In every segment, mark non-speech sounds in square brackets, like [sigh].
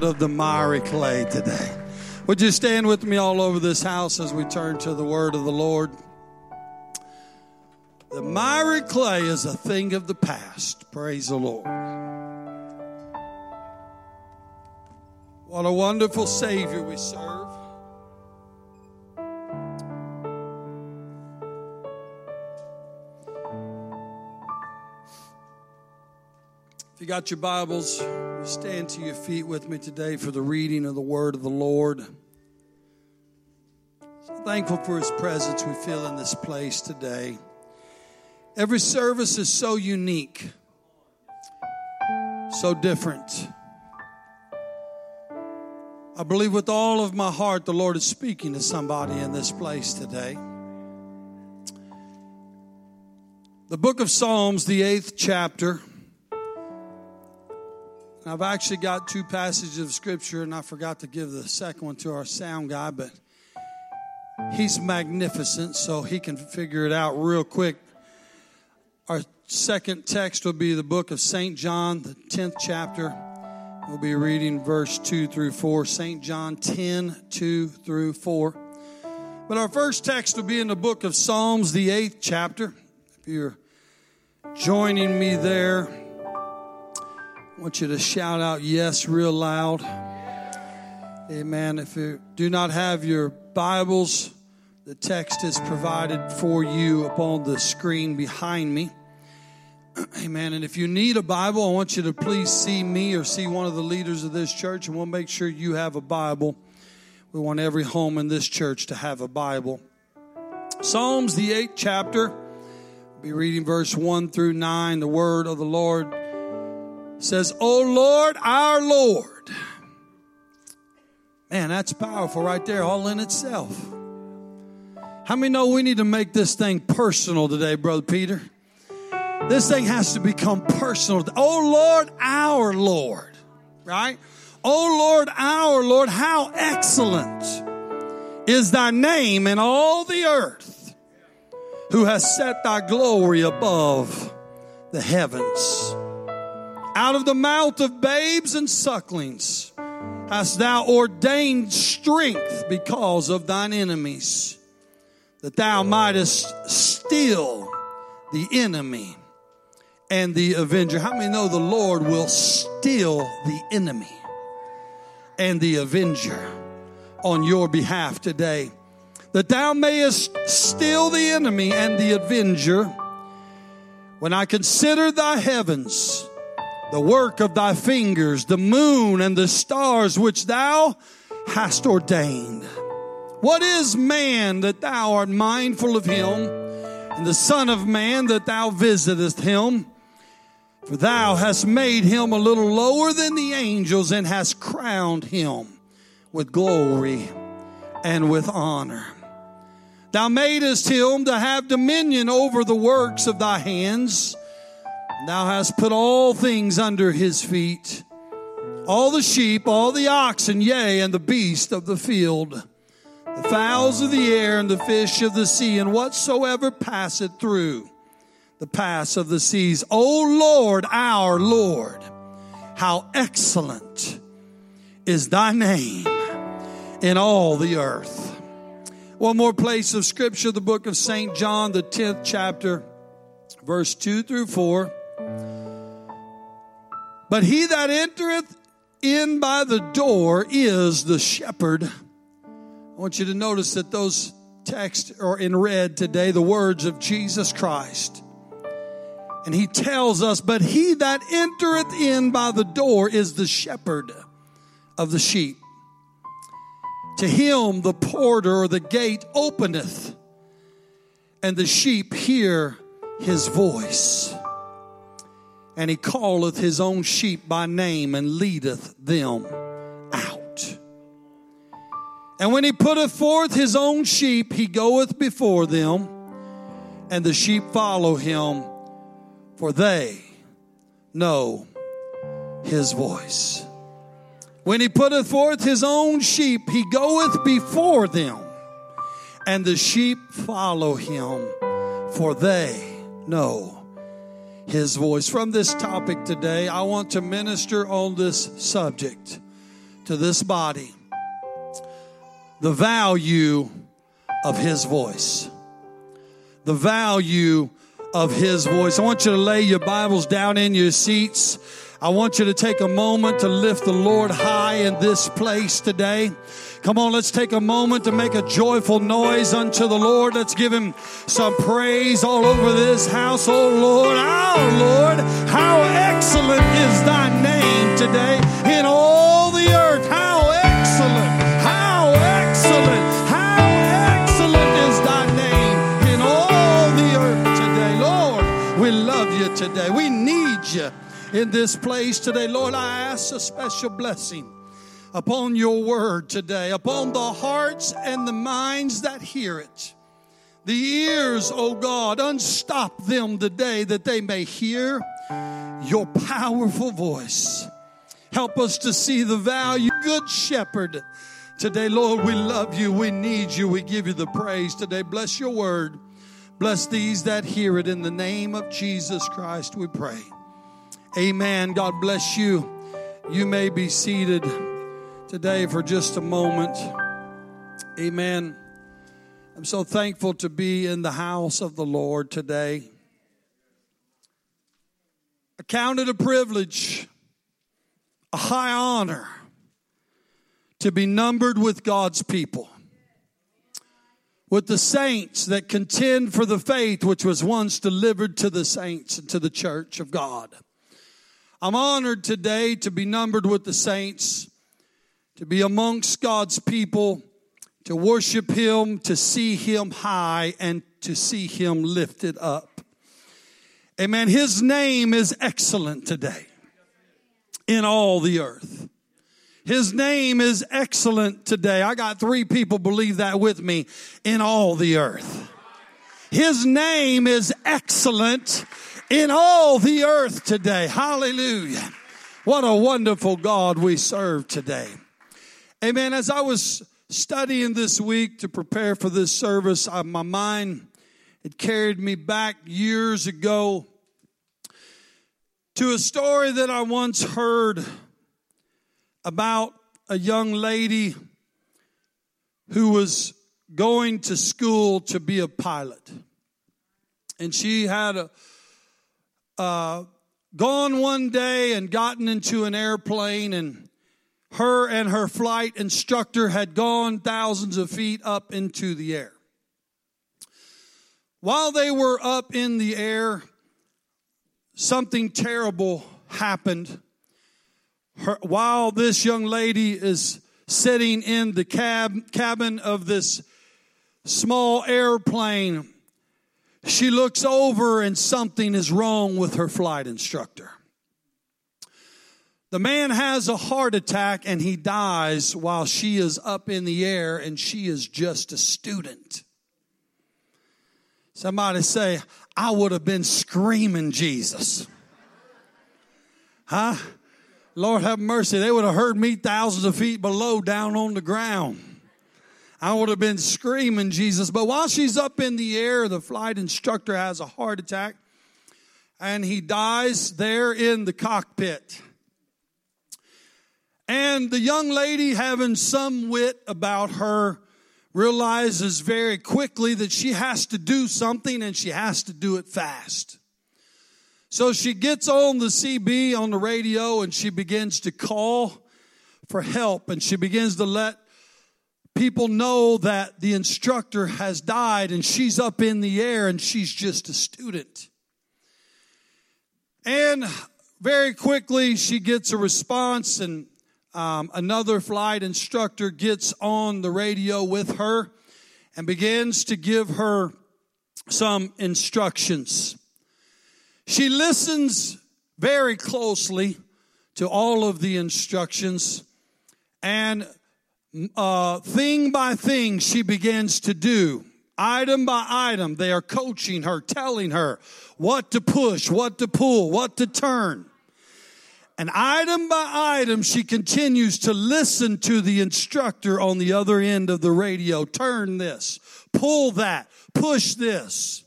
of the miry clay today. Would you stand with me all over this house as we turn to the word of the Lord? The miry clay is a thing of the past. Praise the Lord. What a wonderful Savior we serve. If you got your Bibles, stand to your feet with me today for the reading of the Word of the Lord. So thankful for His presence we feel in this place today. Every service is so unique, so different. I believe with all of my heart the Lord is speaking to somebody in this place today. The book of Psalms, the eighth chapter. I've actually got two passages of scripture, and I forgot to give the second one to our sound guy, but he's magnificent, so he can figure it out real quick. Our second text will be the book of St. John, the 10th chapter. We'll be reading verse 2 through 4, St. John 10, 2 through 4. But our first text will be in the book of Psalms, the 8th chapter. If you're joining me there, want you to shout out yes real loud. Amen. If you do not have your Bibles, the text is provided for you upon the screen behind me. [clears throat] Amen. And if you need a Bible, I want you to please see me or see one of the leaders of this church, and we'll make sure you have a Bible. We want every home in this church to have a Bible. Psalms, the eighth chapter, be reading verse 1 through 9. The word of the Lord says, O Lord, our Lord. Man, that's powerful right there, all in itself. How many know we need to make this thing personal today, Brother Peter? This thing has to become personal. Oh Lord, our Lord, right? Oh Lord, our Lord, how excellent is thy name in all the earth, who has set thy glory above the heavens. Out of the mouth of babes and sucklings hast thou ordained strength because of thine enemies, that thou mightest still the enemy and the avenger. How many know the Lord will still the enemy and the avenger on your behalf today? That thou mayest still the enemy and the avenger. When I consider thy heavens, the work of thy fingers, the moon and the stars which thou hast ordained. What is man that thou art mindful of him, and the Son of Man that thou visitest him? For thou hast made him a little lower than the angels, and hast crowned him with glory and with honor. Thou madest him to have dominion over the works of thy hands. Thou hast put all things under his feet, all the sheep, all the oxen, yea, and the beast of the field, the fowls of the air, and the fish of the sea, and whatsoever passeth through the pass of the seas. O Lord, our Lord, how excellent is thy name in all the earth. One more place of scripture, the book of St. John, the 10th chapter, verse 2 through 4. But he that entereth in by the door is the shepherd. I want you to notice that those texts are in red today, the words of Jesus Christ. And he tells us, But he that entereth in by the door is the shepherd of the sheep. To him the porter or the gate openeth, and the sheep hear his voice and he calleth his own sheep by name and leadeth them out. And when he putteth forth his own sheep, he goeth before them, and the sheep follow him, for they know his voice. When he putteth forth his own sheep, he goeth before them, and the sheep follow him, for they know his voice. From this topic today, I want to minister on this subject to this body the value of His voice. The value of His voice. I want you to lay your Bibles down in your seats. I want you to take a moment to lift the Lord high in this place today. Come on, let's take a moment to make a joyful noise unto the Lord. Let's give him some praise all over this house. Oh Lord, our Lord, how excellent is thy name today in all the earth. How excellent, how excellent, how excellent is thy name in all the earth today. Lord, we love you today. We need you in this place today. Lord, I ask a special blessing upon your word today, upon the hearts and the minds that hear it. The ears, oh God, unstop them today that they may hear your powerful voice. Help us to see the value, good shepherd. Today, Lord, we love you. We need you. We give you the praise today. Bless your word. Bless these that hear it in the name of Jesus Christ, we pray. Amen. God bless you. You may be seated today for just a moment. Amen. I'm so thankful to be in the house of the Lord today. I count it a privilege, a high honor to be numbered with God's people, with the saints that contend for the faith which was once delivered to the saints and to the church of God. I'm honored today to be numbered with the saints to be amongst God's people, to worship Him, to see Him high, and to see Him lifted up. Amen. His name is excellent today in all the earth. His name is excellent today. I got three people believe that with me in all the earth. His name is excellent in all the earth today. Hallelujah. What a wonderful God we serve today. Amen. As I was studying this week to prepare for this service, I, my mind it carried me back years ago to a story that I once heard about a young lady who was going to school to be a pilot. And she had a, uh, gone one day and gotten into an airplane and her and her flight instructor had gone thousands of feet up into the air. While they were up in the air, something terrible happened. Her, while this young lady is sitting in the cab, cabin of this small airplane, she looks over and something is wrong with her flight instructor. The man has a heart attack and he dies while she is up in the air and she is just a student. Somebody say, I would have been screaming Jesus. Huh? Lord have mercy. They would have heard me thousands of feet below down on the ground. I would have been screaming Jesus. But while she's up in the air, the flight instructor has a heart attack and he dies there in the cockpit. And the young lady, having some wit about her, realizes very quickly that she has to do something and she has to do it fast. So she gets on the CB on the radio and she begins to call for help and she begins to let people know that the instructor has died and she's up in the air and she's just a student. And very quickly she gets a response and um, another flight instructor gets on the radio with her and begins to give her some instructions. She listens very closely to all of the instructions and uh, thing by thing she begins to do. Item by item, they are coaching her, telling her what to push, what to pull, what to turn. And item by item, she continues to listen to the instructor on the other end of the radio. Turn this, pull that, push this.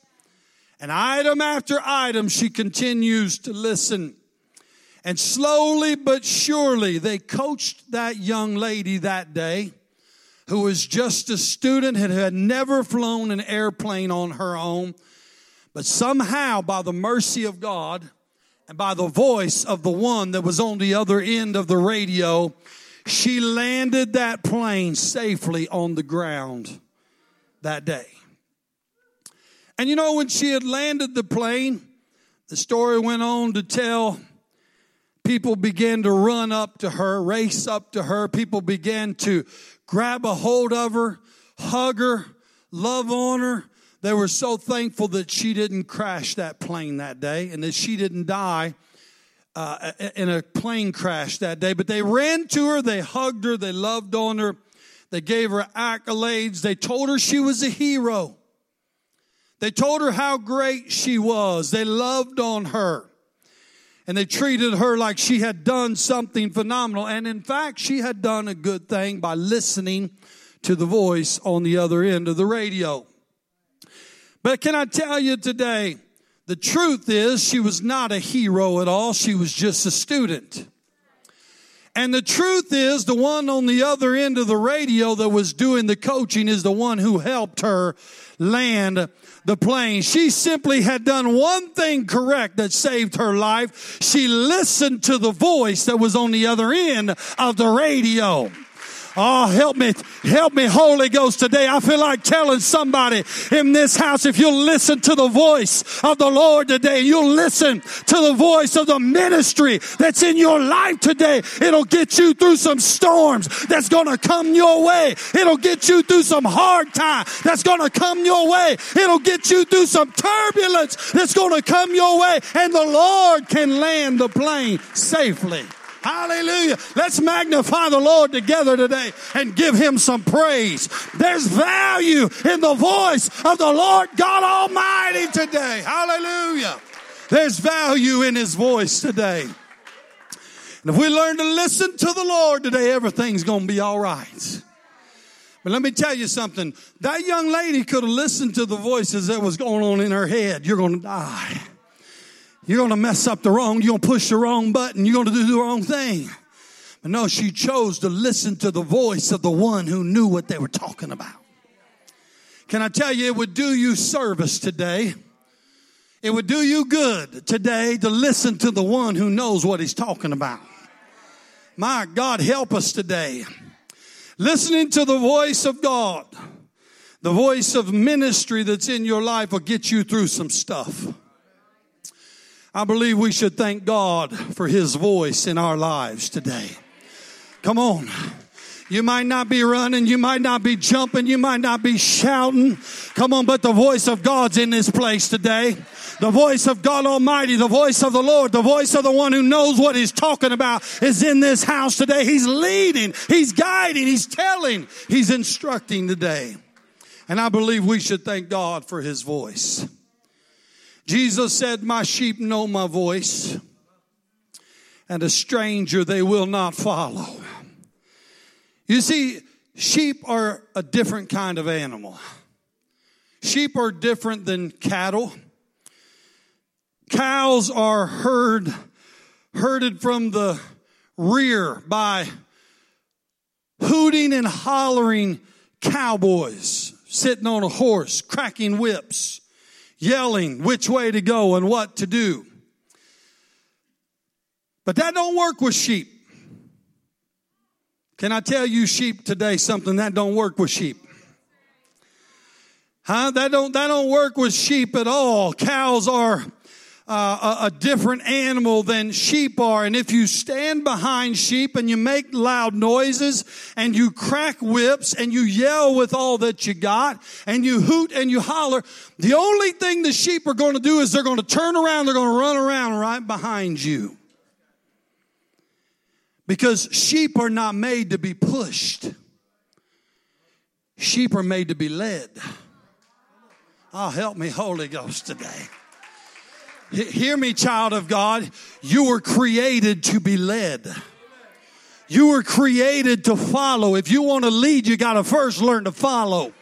And item after item, she continues to listen. And slowly but surely, they coached that young lady that day who was just a student and had never flown an airplane on her own. But somehow, by the mercy of God and by the voice of the one that was on the other end of the radio, she landed that plane safely on the ground that day. And you know, when she had landed the plane, the story went on to tell people began to run up to her, race up to her. People began to grab a hold of her, hug her, love on her. They were so thankful that she didn't crash that plane that day and that she didn't die uh, in a plane crash that day. But they ran to her, they hugged her, they loved on her, they gave her accolades, they told her she was a hero. They told her how great she was. They loved on her. And they treated her like she had done something phenomenal. And in fact, she had done a good thing by listening to the voice on the other end of the radio. But can I tell you today, the truth is she was not a hero at all. She was just a student. And the truth is, the one on the other end of the radio that was doing the coaching is the one who helped her land the plane. She simply had done one thing correct that saved her life. She listened to the voice that was on the other end of the radio. Oh, help me, help me, Holy Ghost, today. I feel like telling somebody in this house, if you'll listen to the voice of the Lord today, you'll listen to the voice of the ministry that's in your life today. It'll get you through some storms that's gonna come your way. It'll get you through some hard time that's gonna come your way. It'll get you through some turbulence that's gonna come your way. And the Lord can land the plane safely. Hallelujah. Let's magnify the Lord together today and give him some praise. There's value in the voice of the Lord God Almighty today. Hallelujah. There's value in his voice today. And if we learn to listen to the Lord today, everything's going to be all right. But let me tell you something. That young lady could have listened to the voices that was going on in her head. You're going to die. You're going to mess up the wrong, you're going to push the wrong button, you're going to do the wrong thing. But no, she chose to listen to the voice of the one who knew what they were talking about. Can I tell you, it would do you service today. It would do you good today to listen to the one who knows what he's talking about. My God, help us today. Listening to the voice of God, the voice of ministry that's in your life will get you through some stuff. I believe we should thank God for His voice in our lives today. Come on. You might not be running, you might not be jumping, you might not be shouting. Come on, but the voice of God's in this place today. The voice of God Almighty, the voice of the Lord, the voice of the one who knows what He's talking about is in this house today. He's leading, He's guiding, He's telling, He's instructing today. And I believe we should thank God for His voice. Jesus said, My sheep know my voice, and a stranger they will not follow. You see, sheep are a different kind of animal. Sheep are different than cattle. Cows are herd, herded from the rear by hooting and hollering cowboys sitting on a horse, cracking whips yelling which way to go and what to do. But that don't work with sheep. Can I tell you sheep today something that don't work with sheep? Huh? That don't, that don't work with sheep at all. Cows are uh, a, different animal than sheep are. And if you stand behind sheep and you make loud noises and you crack whips and you yell with all that you got and you hoot and you holler, the only thing the sheep are going to do is they're going to turn around, they're going to run around right behind you. Because sheep are not made to be pushed. Sheep are made to be led. Oh, help me, Holy Ghost, today. Hear me, child of God. You were created to be led. You were created to follow. If you want to lead, you got to first learn to follow.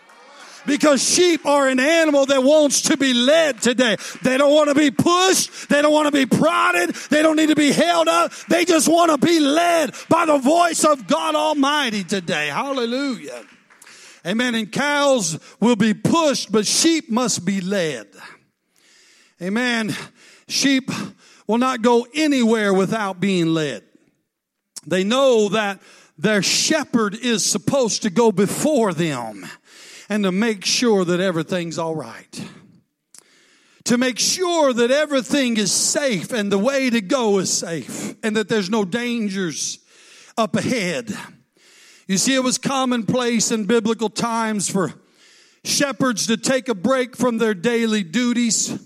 Because sheep are an animal that wants to be led today. They don't want to be pushed. They don't want to be prodded. They don't need to be held up. They just want to be led by the voice of God Almighty today. Hallelujah. Amen. And cows will be pushed, but sheep must be led. Amen. Sheep will not go anywhere without being led. They know that their shepherd is supposed to go before them and to make sure that everything's all right. To make sure that everything is safe and the way to go is safe and that there's no dangers up ahead. You see, it was commonplace in biblical times for shepherds to take a break from their daily duties.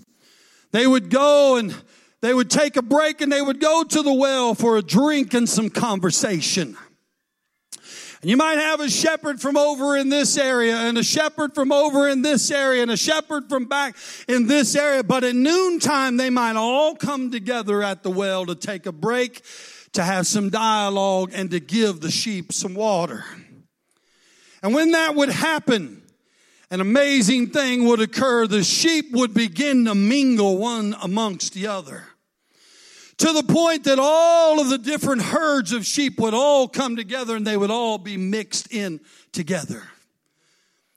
They would go and they would take a break and they would go to the well for a drink and some conversation. And you might have a shepherd from over in this area and a shepherd from over in this area and a shepherd from back in this area. But at noontime, they might all come together at the well to take a break, to have some dialogue and to give the sheep some water. And when that would happen, an amazing thing would occur. The sheep would begin to mingle one amongst the other to the point that all of the different herds of sheep would all come together and they would all be mixed in together.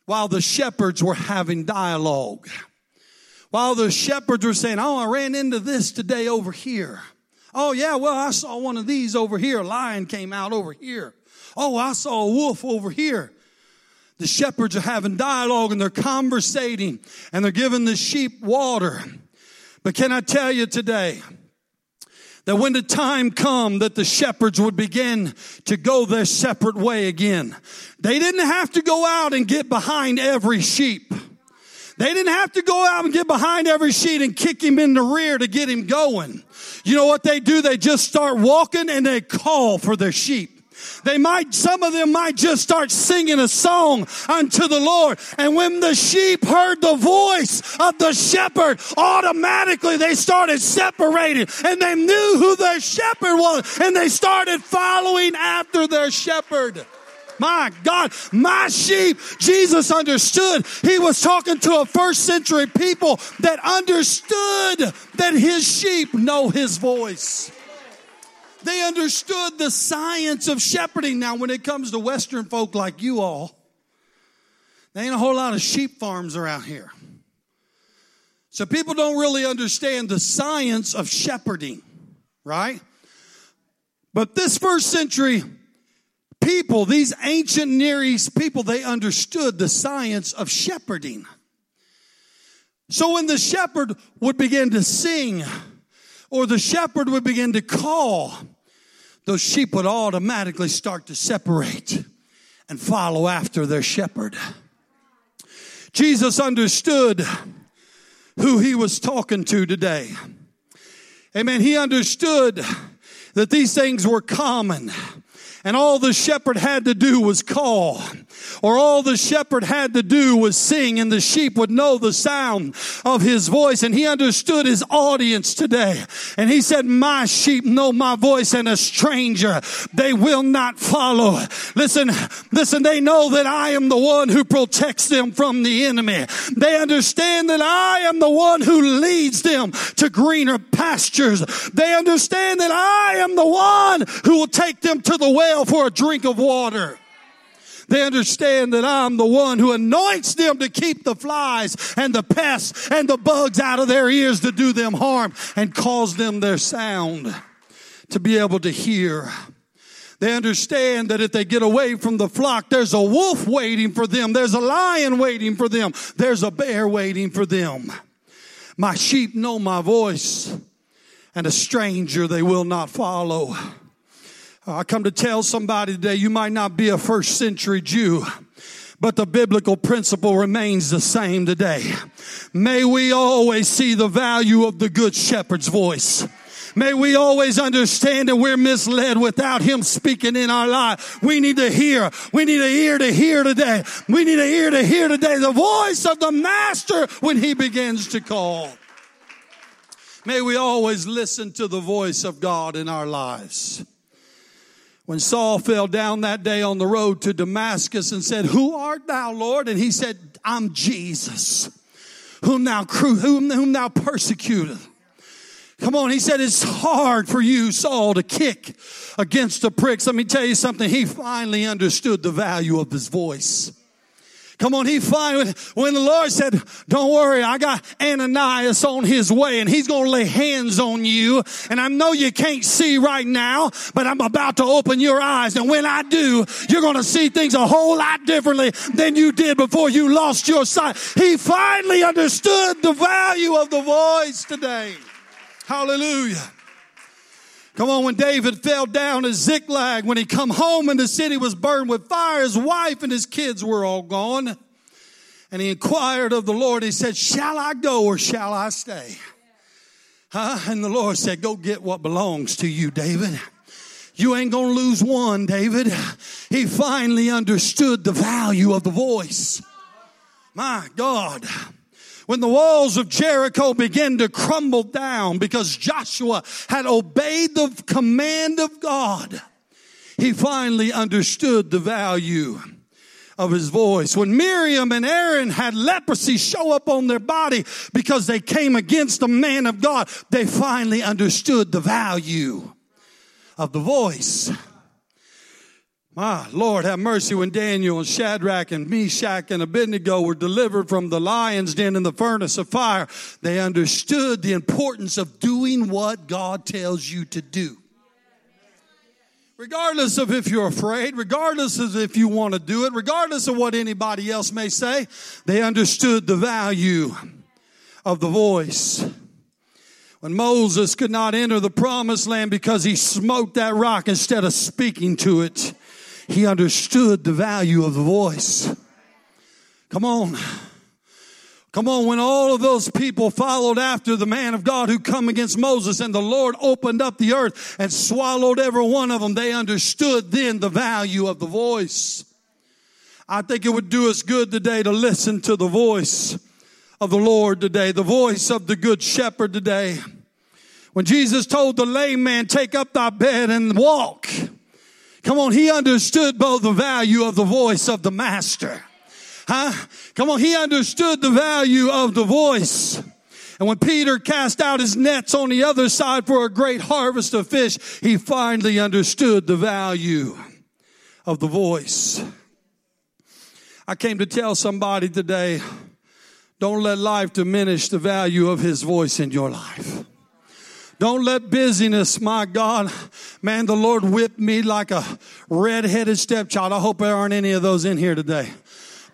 While the shepherds were having dialogue. While the shepherds were saying, Oh, I ran into this today over here. Oh, yeah, well, I saw one of these over here. A lion came out over here. Oh, I saw a wolf over here. The shepherds are having dialogue and they're conversating and they're giving the sheep water. But can I tell you today, that when the time come that the shepherds would begin to go their separate way again, they didn't have to go out and get behind every sheep. They didn't have to go out and get behind every sheep and kick him in the rear to get him going. You know what they do? They just start walking and they call for their sheep. They might, some of them might just start singing a song unto the Lord. And when the sheep heard the voice of the shepherd, automatically they started separating and they knew who their shepherd was and they started following after their shepherd. My God, my sheep, Jesus understood. He was talking to a first century people that understood that his sheep know his voice. They understood the science of shepherding. Now, when it comes to Western folk like you all, there ain't a whole lot of sheep farms around here. So people don't really understand the science of shepherding, right? But this first century people, these ancient Near East people, they understood the science of shepherding. So when the shepherd would begin to sing, or the shepherd would begin to call, those sheep would automatically start to separate and follow after their shepherd. Jesus understood who he was talking to today. Amen. He understood that these things were common and all the shepherd had to do was call. Or all the shepherd had to do was sing and the sheep would know the sound of his voice. And he understood his audience today. And he said my sheep know my voice and a stranger they will not follow. Listen listen they know that I am the one who protects them from the enemy. They understand that I am the one who leads them to greener pastures. They understand that I am the one who will take them to the well for a drink of water they understand that I'm the one who anoints them to keep the flies and the pests and the bugs out of their ears to do them harm and cause them their sound to be able to hear. They understand that if they get away from the flock, there's a wolf waiting for them. There's a lion waiting for them. There's a bear waiting for them. My sheep know my voice and a stranger they will not follow. Uh, I come to tell somebody today, you might not be a first century Jew, but the biblical principle remains the same today. May we always see the value of the good shepherd's voice. May we always understand that we're misled without him speaking in our life. We need to hear. We need an ear to hear today. We need an ear to hear today the voice of the master when he begins to call. May we always listen to the voice of God in our lives. When Saul fell down that day on the road to Damascus and said, Who art thou, Lord? And he said, I'm Jesus, whom thou, whom, whom thou persecutest. Come on, he said it's hard for you, Saul, to kick against the pricks. Let me tell you something. He finally understood the value of his voice. Come on, he finally, when the Lord said, don't worry, I got Ananias on his way and he's going to lay hands on you. And I know you can't see right now, but I'm about to open your eyes. And when I do, you're going to see things a whole lot differently than you did before you lost your sight. He finally understood the value of the voice today. Hallelujah. Come on, when David fell down at Ziklag, when he come home and the city was burned with fire, his wife and his kids were all gone. And he inquired of the Lord, he said, shall I go or shall I stay? Huh? And the Lord said, go get what belongs to you, David. You ain't gonna lose one, David. He finally understood the value of the voice. My God when the walls of Jericho began to crumble down because Joshua had obeyed the command of God, he finally understood the value of his voice. When Miriam and Aaron had leprosy show up on their body because they came against the man of God, they finally understood the value of the voice. My Lord, have mercy when Daniel and Shadrach and Meshach and Abednego were delivered from the lion's den in the furnace of fire. They understood the importance of doing what God tells you to do. Regardless of if you're afraid, regardless of if you want to do it, regardless of what anybody else may say, they understood the value of the voice. When Moses could not enter the promised land because he smote that rock instead of speaking to it, he understood the value of the voice. Come on. Come on, when all of those people followed after the man of God who come against Moses and the Lord opened up the earth and swallowed every one of them, they understood then the value of the voice. I think it would do us good today to listen to the voice of the Lord today, the voice of the good shepherd today. When Jesus told the lame man, take up thy bed and walk. Come on, he understood both the value of the voice of the master. Huh? Come on, he understood the value of the voice. And when Peter cast out his nets on the other side for a great harvest of fish, he finally understood the value of the voice. I came to tell somebody today, don't let life diminish the value of his voice in your life. Don't let busyness, my God, man, the Lord whipped me like a red-headed stepchild. I hope there aren't any of those in here today.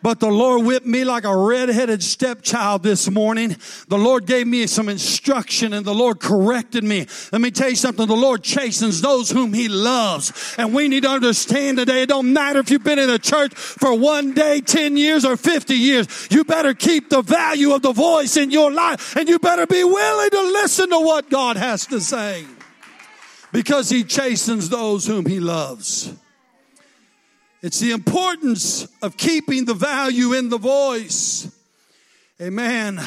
But the Lord whipped me like a red-headed stepchild this morning. The Lord gave me some instruction and the Lord corrected me. Let me tell you something. The Lord chastens those whom He loves. And we need to understand today, it don't matter if you've been in a church for one day, 10 years, or 50 years. You better keep the value of the voice in your life and you better be willing to listen to what God has to say. Because He chastens those whom He loves. It's the importance of keeping the value in the voice. Amen.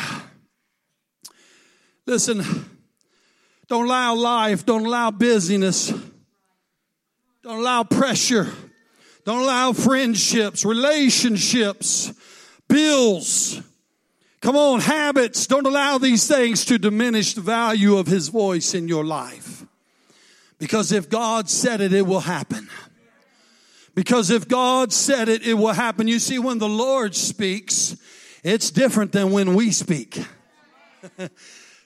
Listen, don't allow life, don't allow busyness, don't allow pressure, don't allow friendships, relationships, bills. Come on, habits. Don't allow these things to diminish the value of His voice in your life. Because if God said it, it will happen. Because if God said it, it will happen. You see, when the Lord speaks, it's different than when we speak. [laughs]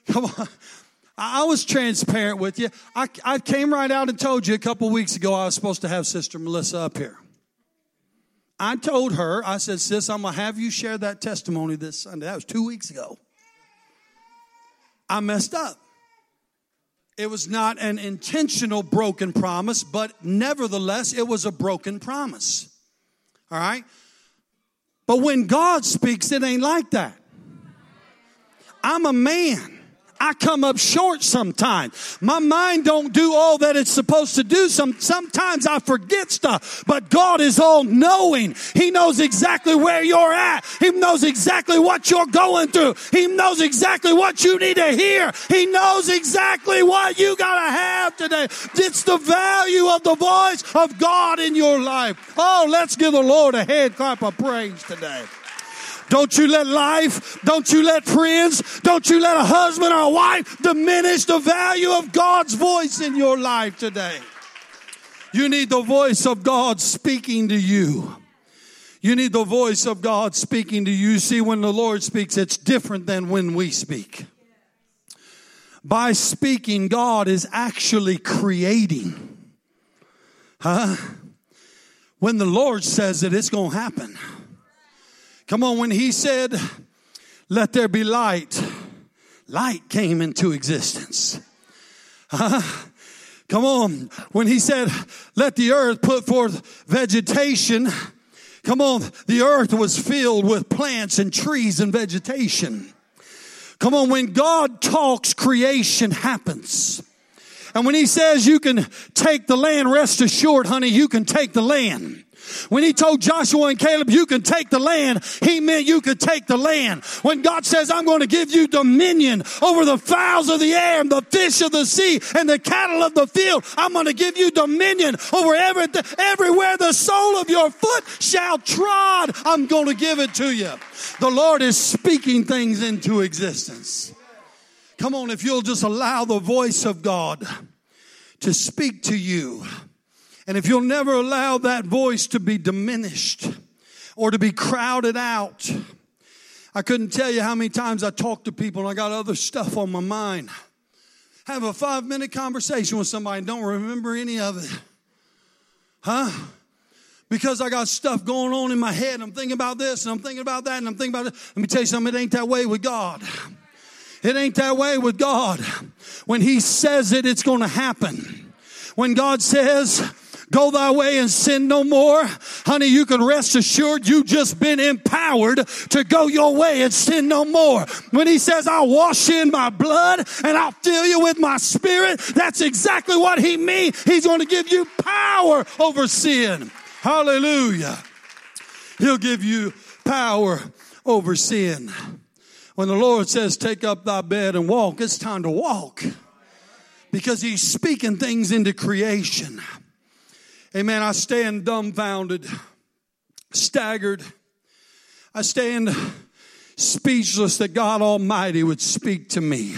Come on. I was transparent with you. I, I came right out and told you a couple weeks ago I was supposed to have Sister Melissa up here. I told her, I said, Sis, I'm going to have you share that testimony this Sunday. That was two weeks ago. I messed up. It was not an intentional broken promise, but nevertheless, it was a broken promise. All right? But when God speaks, it ain't like that. I'm a man. I come up short sometimes. My mind don't do all that it's supposed to do. Some, sometimes I forget stuff, but God is all knowing. He knows exactly where you're at. He knows exactly what you're going through. He knows exactly what you need to hear. He knows exactly what you gotta have today. It's the value of the voice of God in your life. Oh, let's give the Lord a hand clap of praise today. Don't you let life, don't you let friends, don't you let a husband or a wife diminish the value of God's voice in your life today. You need the voice of God speaking to you. You need the voice of God speaking to you. See, when the Lord speaks, it's different than when we speak. By speaking, God is actually creating. Huh? When the Lord says it, it's going to happen. Come on, when He said, Let there be light, light came into existence. Huh? Come on. When he said, let the earth put forth vegetation, come on, the earth was filled with plants and trees and vegetation. Come on, when God talks, creation happens. And when he says you can take the land, rest assured, honey, you can take the land. When he told Joshua and Caleb, you can take the land, he meant you could take the land. When God says, I'm going to give you dominion over the fowls of the air and the fish of the sea and the cattle of the field, I'm going to give you dominion over every, everywhere the sole of your foot shall trod. I'm going to give it to you. The Lord is speaking things into existence. Come on, if you'll just allow the voice of God to speak to you and if you'll never allow that voice to be diminished or to be crowded out, I couldn't tell you how many times I talk to people and I got other stuff on my mind. Have a five minute conversation with somebody and don't remember any of it. Huh? Because I got stuff going on in my head. I'm thinking about this and I'm thinking about that and I'm thinking about it. Let me tell you something, it ain't that way with God. It ain't that way with God. When He says it, it's going to happen. When God says, go thy way and sin no more. Honey, you can rest assured you've just been empowered to go your way and sin no more. When he says, I'll wash you in my blood and I'll fill you with my spirit, that's exactly what he means. He's going to give you power over sin. Hallelujah. He'll give you power over sin. When the Lord says, take up thy bed and walk, it's time to walk because he's speaking things into creation. Amen. I stand dumbfounded, staggered. I stand speechless that God Almighty would speak to me.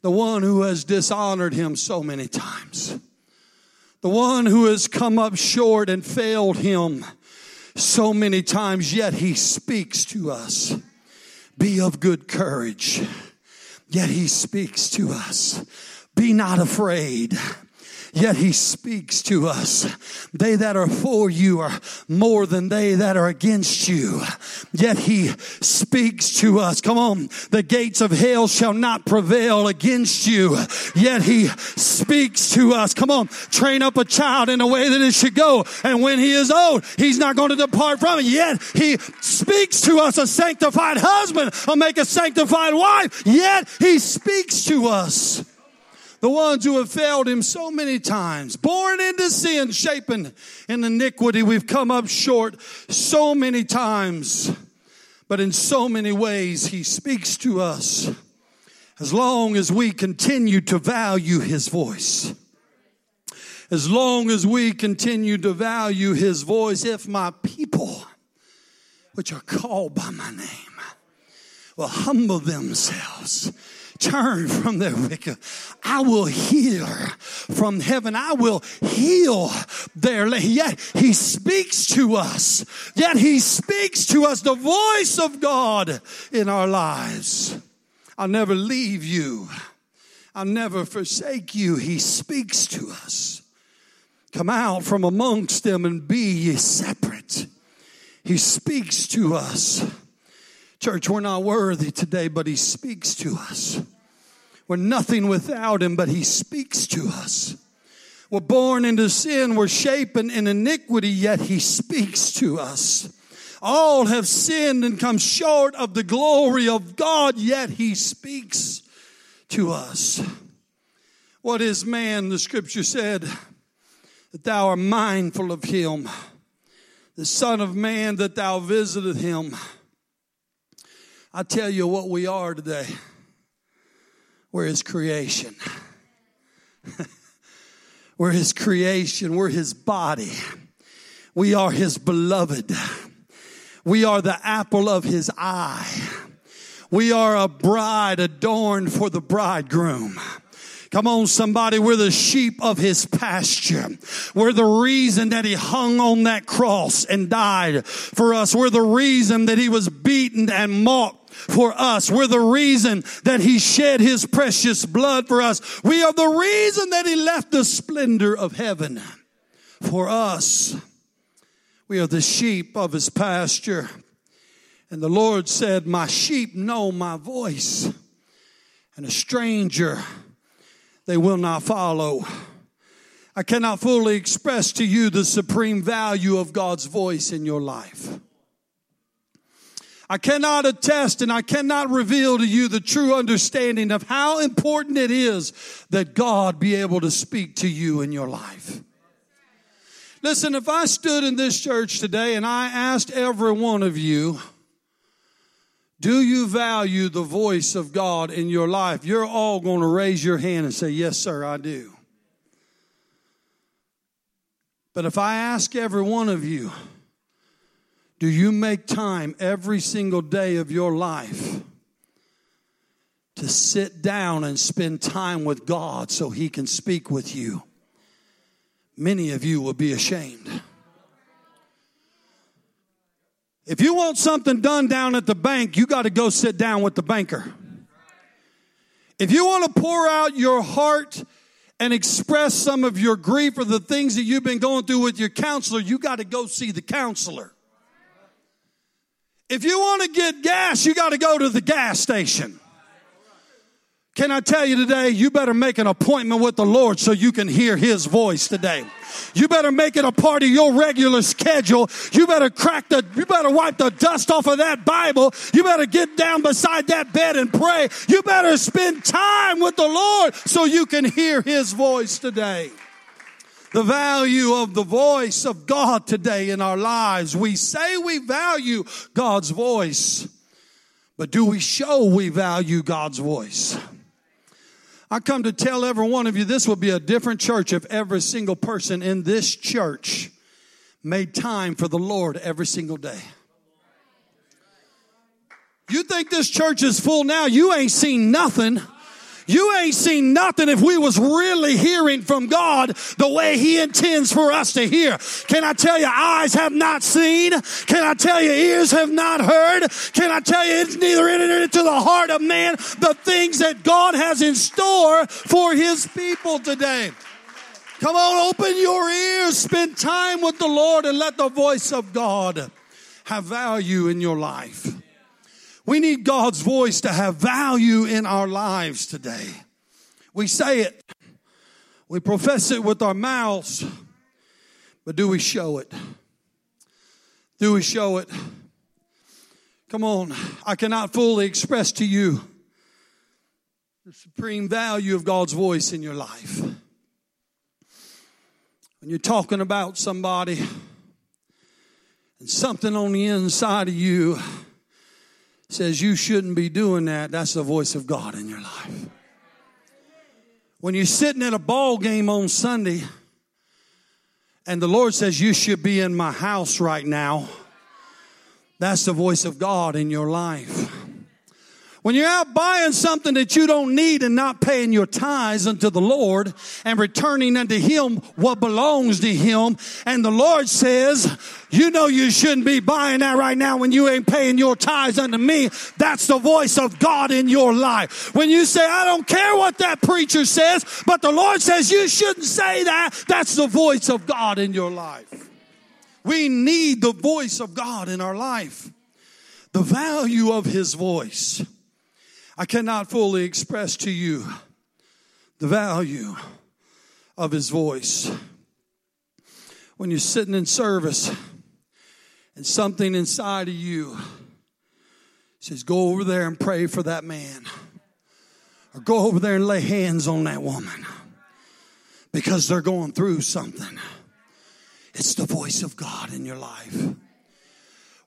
The one who has dishonored him so many times. The one who has come up short and failed him so many times, yet he speaks to us. Be of good courage. Yet he speaks to us. Be not afraid Yet he speaks to us. They that are for you are more than they that are against you. Yet he speaks to us. Come on. The gates of hell shall not prevail against you. Yet he speaks to us. Come on. Train up a child in the way that it should go. And when he is old, he's not going to depart from it. Yet he speaks to us. A sanctified husband will make a sanctified wife. Yet he speaks to us the ones who have failed him so many times, born into sin, shapen in iniquity. We've come up short so many times, but in so many ways, he speaks to us as long as we continue to value his voice. As long as we continue to value his voice, if my people, which are called by my name, will humble themselves turn from their wicked. I will hear from heaven. I will heal their land. Yet he speaks to us. Yet he speaks to us the voice of God in our lives. I'll never leave you. I'll never forsake you. He speaks to us. Come out from amongst them and be ye separate. He speaks to us. Church, we're not worthy today, but He speaks to us. We're nothing without Him, but He speaks to us. We're born into sin, we're shapen in iniquity, yet He speaks to us. All have sinned and come short of the glory of God, yet He speaks to us. What is man? The scripture said that thou art mindful of him, the Son of Man that thou visited him. I tell you what we are today. We're his creation. [laughs] We're his creation. We're his body. We are his beloved. We are the apple of his eye. We are a bride adorned for the bridegroom. Come on, somebody. We're the sheep of his pasture. We're the reason that he hung on that cross and died for us. We're the reason that he was beaten and mocked for us. We're the reason that he shed his precious blood for us. We are the reason that he left the splendor of heaven for us. We are the sheep of his pasture. And the Lord said, My sheep know my voice, and a stranger they will not follow. I cannot fully express to you the supreme value of God's voice in your life. I cannot attest and I cannot reveal to you the true understanding of how important it is that God be able to speak to you in your life. Listen, if I stood in this church today and I asked every one of you, do you value the voice of God in your life? You're all going to raise your hand and say, Yes, sir, I do. But if I ask every one of you, do you make time every single day of your life to sit down and spend time with God so He can speak with you? Many of you will be ashamed. If you want something done down at the bank, you got to go sit down with the banker. If you want to pour out your heart and express some of your grief or the things that you've been going through with your counselor, you got to go see the counselor. If you want to get gas, you got to go to the gas station. Can I tell you today, you better make an appointment with the Lord so you can hear His voice today. You better make it a part of your regular schedule. You better crack the, you better wipe the dust off of that Bible. You better get down beside that bed and pray. You better spend time with the Lord so you can hear His voice today. The value of the voice of God today in our lives. We say we value God's voice, but do we show we value God's voice? I come to tell every one of you this would be a different church if every single person in this church made time for the Lord every single day. You think this church is full now? You ain't seen nothing you ain't seen nothing if we was really hearing from God the way he intends for us to hear. Can I tell you eyes have not seen? Can I tell you ears have not heard? Can I tell you it's neither entered into the heart of man the things that God has in store for his people today? Come on, open your ears, spend time with the Lord and let the voice of God have value in your life. We need God's voice to have value in our lives today. We say it, we profess it with our mouths, but do we show it? Do we show it? Come on, I cannot fully express to you the supreme value of God's voice in your life. When you're talking about somebody and something on the inside of you says you shouldn't be doing that, that's the voice of God in your life. When you're sitting at a ball game on Sunday and the Lord says you should be in my house right now, that's the voice of God in your life. When you're out buying something that you don't need and not paying your tithes unto the Lord and returning unto Him what belongs to Him, and the Lord says, you know you shouldn't be buying that right now when you ain't paying your tithes unto me. That's the voice of God in your life. When you say, I don't care what that preacher says, but the Lord says you shouldn't say that, that's the voice of God in your life. We need the voice of God in our life. The value of His voice. I cannot fully express to you the value of his voice. When you're sitting in service and something inside of you says, Go over there and pray for that man, or go over there and lay hands on that woman because they're going through something. It's the voice of God in your life.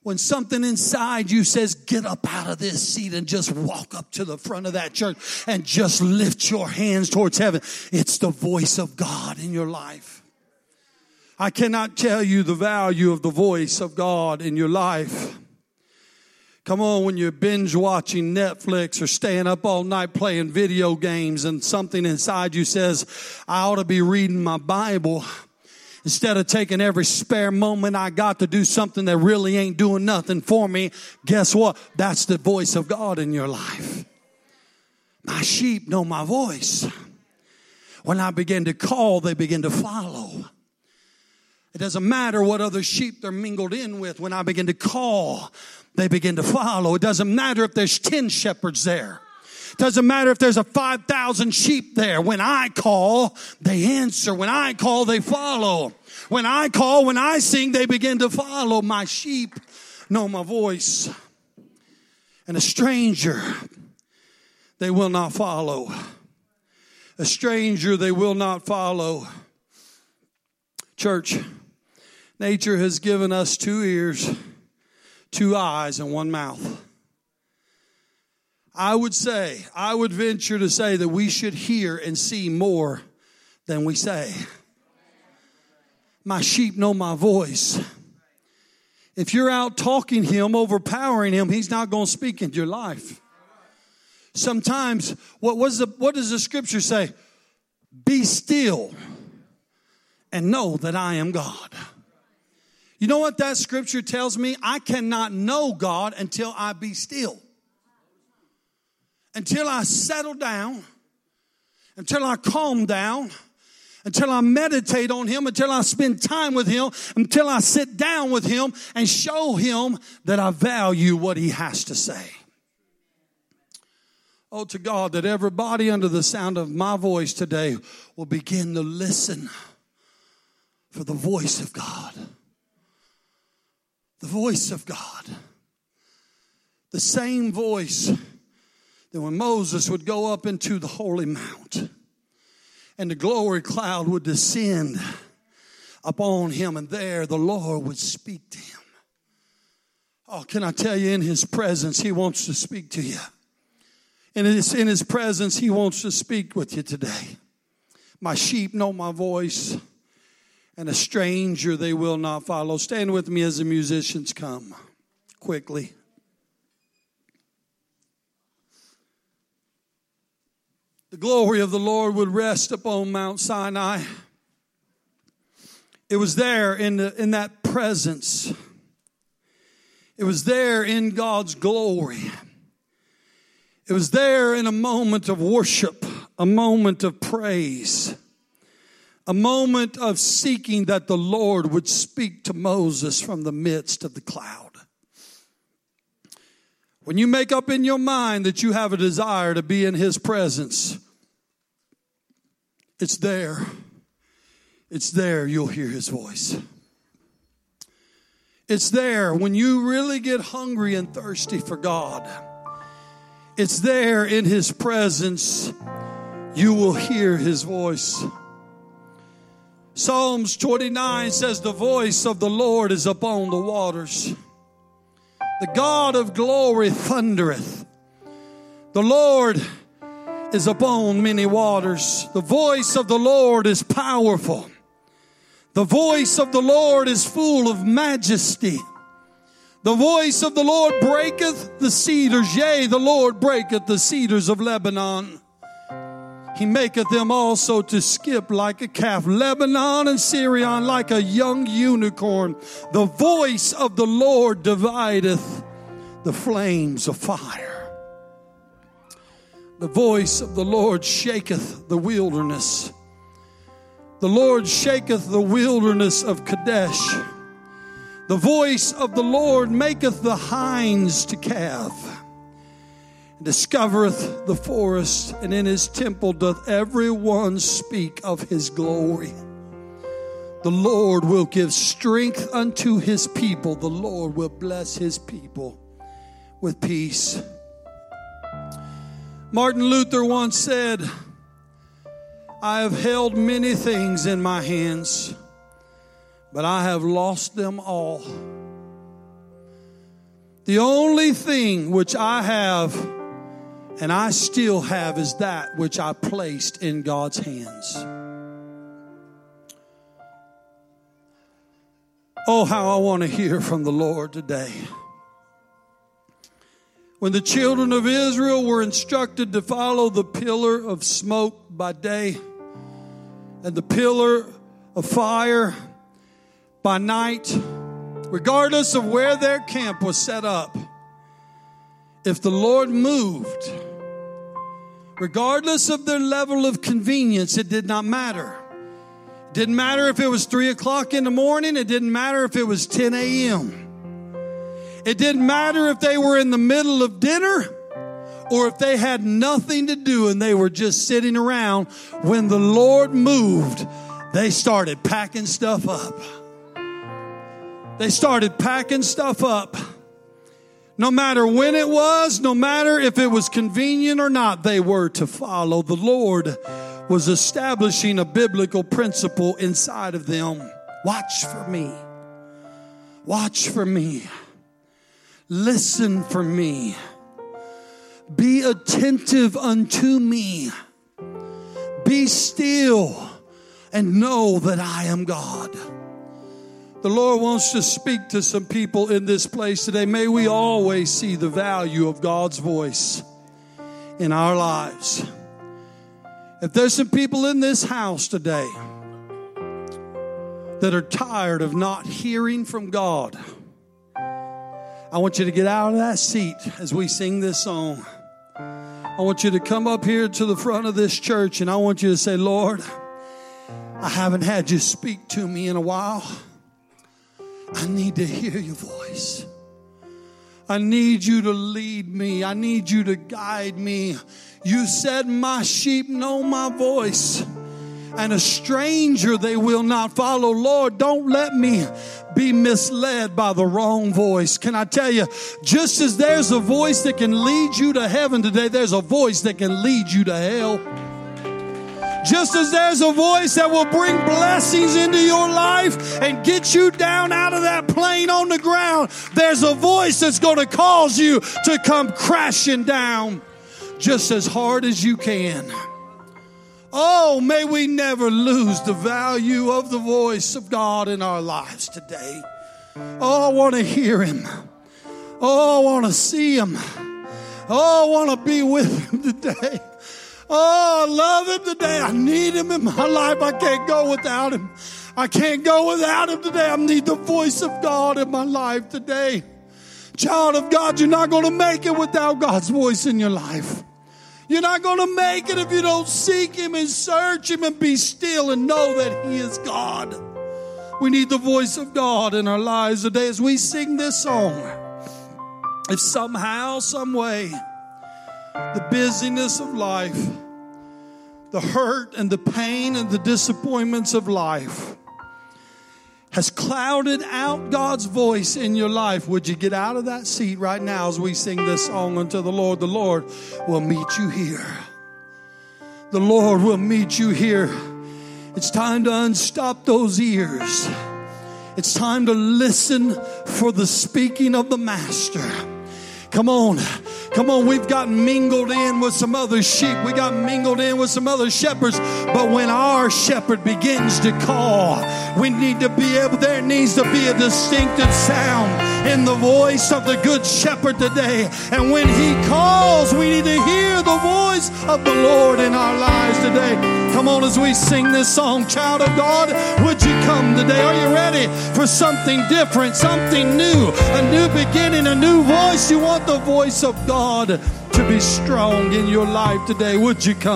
When something inside you says, get up out of this seat and just walk up to the front of that church and just lift your hands towards heaven, it's the voice of God in your life. I cannot tell you the value of the voice of God in your life. Come on, when you're binge watching Netflix or staying up all night playing video games and something inside you says, I ought to be reading my Bible. Instead of taking every spare moment I got to do something that really ain't doing nothing for me, guess what? That's the voice of God in your life. My sheep know my voice. When I begin to call, they begin to follow. It doesn't matter what other sheep they're mingled in with. When I begin to call, they begin to follow. It doesn't matter if there's 10 shepherds there. Doesn't matter if there's a 5,000 sheep there. When I call, they answer. When I call, they follow. When I call, when I sing, they begin to follow. My sheep know my voice. And a stranger, they will not follow. A stranger, they will not follow. Church, nature has given us two ears, two eyes, and one mouth. I would say, I would venture to say that we should hear and see more than we say. My sheep know my voice. If you're out talking him, overpowering him, he's not going to speak into your life. Sometimes, what, was the, what does the scripture say? Be still and know that I am God. You know what that scripture tells me? I cannot know God until I be still until I settle down, until I calm down, until I meditate on Him, until I spend time with Him, until I sit down with Him and show Him that I value what He has to say. Oh, to God, that everybody under the sound of my voice today will begin to listen for the voice of God. The voice of God. The same voice that when Moses would go up into the holy mount and the glory cloud would descend upon him, and there the Lord would speak to him. Oh, can I tell you, in his presence, he wants to speak to you. And it's in his presence, he wants to speak with you today. My sheep know my voice, and a stranger they will not follow. Stand with me as the musicians come quickly. The glory of the Lord would rest upon Mount Sinai. It was there in, the, in that presence. It was there in God's glory. It was there in a moment of worship, a moment of praise, a moment of seeking that the Lord would speak to Moses from the midst of the cloud. When you make up in your mind that you have a desire to be in His presence, it's there. It's there you'll hear His voice. It's there when you really get hungry and thirsty for God. It's there in His presence you will hear His voice. Psalms 29 says, The voice of the Lord is upon the waters. The God of glory thundereth. The Lord is upon many waters. The voice of the Lord is powerful. The voice of the Lord is full of majesty. The voice of the Lord breaketh the cedars, yea, the Lord breaketh the cedars of Lebanon. He maketh them also to skip like a calf, Lebanon and Sirion like a young unicorn. The voice of the Lord divideth the flames of fire. The voice of the Lord shaketh the wilderness. The Lord shaketh the wilderness of Kadesh. The voice of the Lord maketh the hinds to calve. And discovereth the forest, and in his temple doth every one speak of his glory. The Lord will give strength unto his people. The Lord will bless his people with peace. Martin Luther once said, I have held many things in my hands, but I have lost them all. The only thing which I have and I still have is that which I placed in God's hands. Oh, how I want to hear from the Lord today. When the children of Israel were instructed to follow the pillar of smoke by day and the pillar of fire by night, regardless of where their camp was set up, if the Lord moved, regardless of their level of convenience, it did not matter. It didn't matter if it was three o'clock in the morning, it didn't matter if it was 10 a.m. It didn't matter if they were in the middle of dinner or if they had nothing to do and they were just sitting around. When the Lord moved, they started packing stuff up. They started packing stuff up. No matter when it was, no matter if it was convenient or not, they were to follow. The Lord was establishing a biblical principle inside of them. Watch for me. Watch for me. Listen for me. Be attentive unto me. Be still and know that I am God. The Lord wants to speak to some people in this place today. May we always see the value of God's voice in our lives. If there's some people in this house today that are tired of not hearing from God, I want you to get out of that seat as we sing this song. I want you to come up here to the front of this church and I want you to say, Lord, I haven't had you speak to me in a while. I need to hear your voice. I need you to lead me. I need you to guide me. You said, My sheep know my voice and a stranger they will not follow. Lord, don't let me be misled by the wrong voice. Can I tell you, just as there's a voice that can lead you to heaven today, there's a voice that can lead you to hell. Just as there's a voice that will bring blessings into your life and get you down out of that plane on the ground, there's a voice that's going to cause you to come crashing down just as hard as you can. Oh, may we never lose the value of the voice of God in our lives today. Oh, I want to hear Him. Oh, I want to see Him. Oh, I want to be with Him today. Oh, I love Him today. I need Him in my life. I can't go without Him. I can't go without Him today. I need the voice of God in my life today. Child of God, you're not going to make it without God's voice in your life. You're not going to make it if you don't seek Him and search Him and be still and know that He is God. We need the voice of God in our lives today as we sing this song. If somehow, some way, the busyness of life, the hurt and the pain and the disappointments of life has clouded out God's voice in your life, would you get out of that seat right now as we sing this song unto the Lord? The Lord will meet you here. The Lord will meet you here. It's time to unstop those ears. It's time to listen for the speaking of the Master. Come on. Come on, we've got mingled in with some other sheep. We got mingled in with some other shepherds. But when our shepherd begins to call, we need to be able, there needs to be a distinctive sound in the voice of the good shepherd today. And when he calls, we need to hear the voice of the Lord in our lives today. Come on, as we sing this song, child of God, would you come today? Are you ready for something different, something new, a new beginning, a new voice? You want the voice of God to be strong in your life today. Would you come?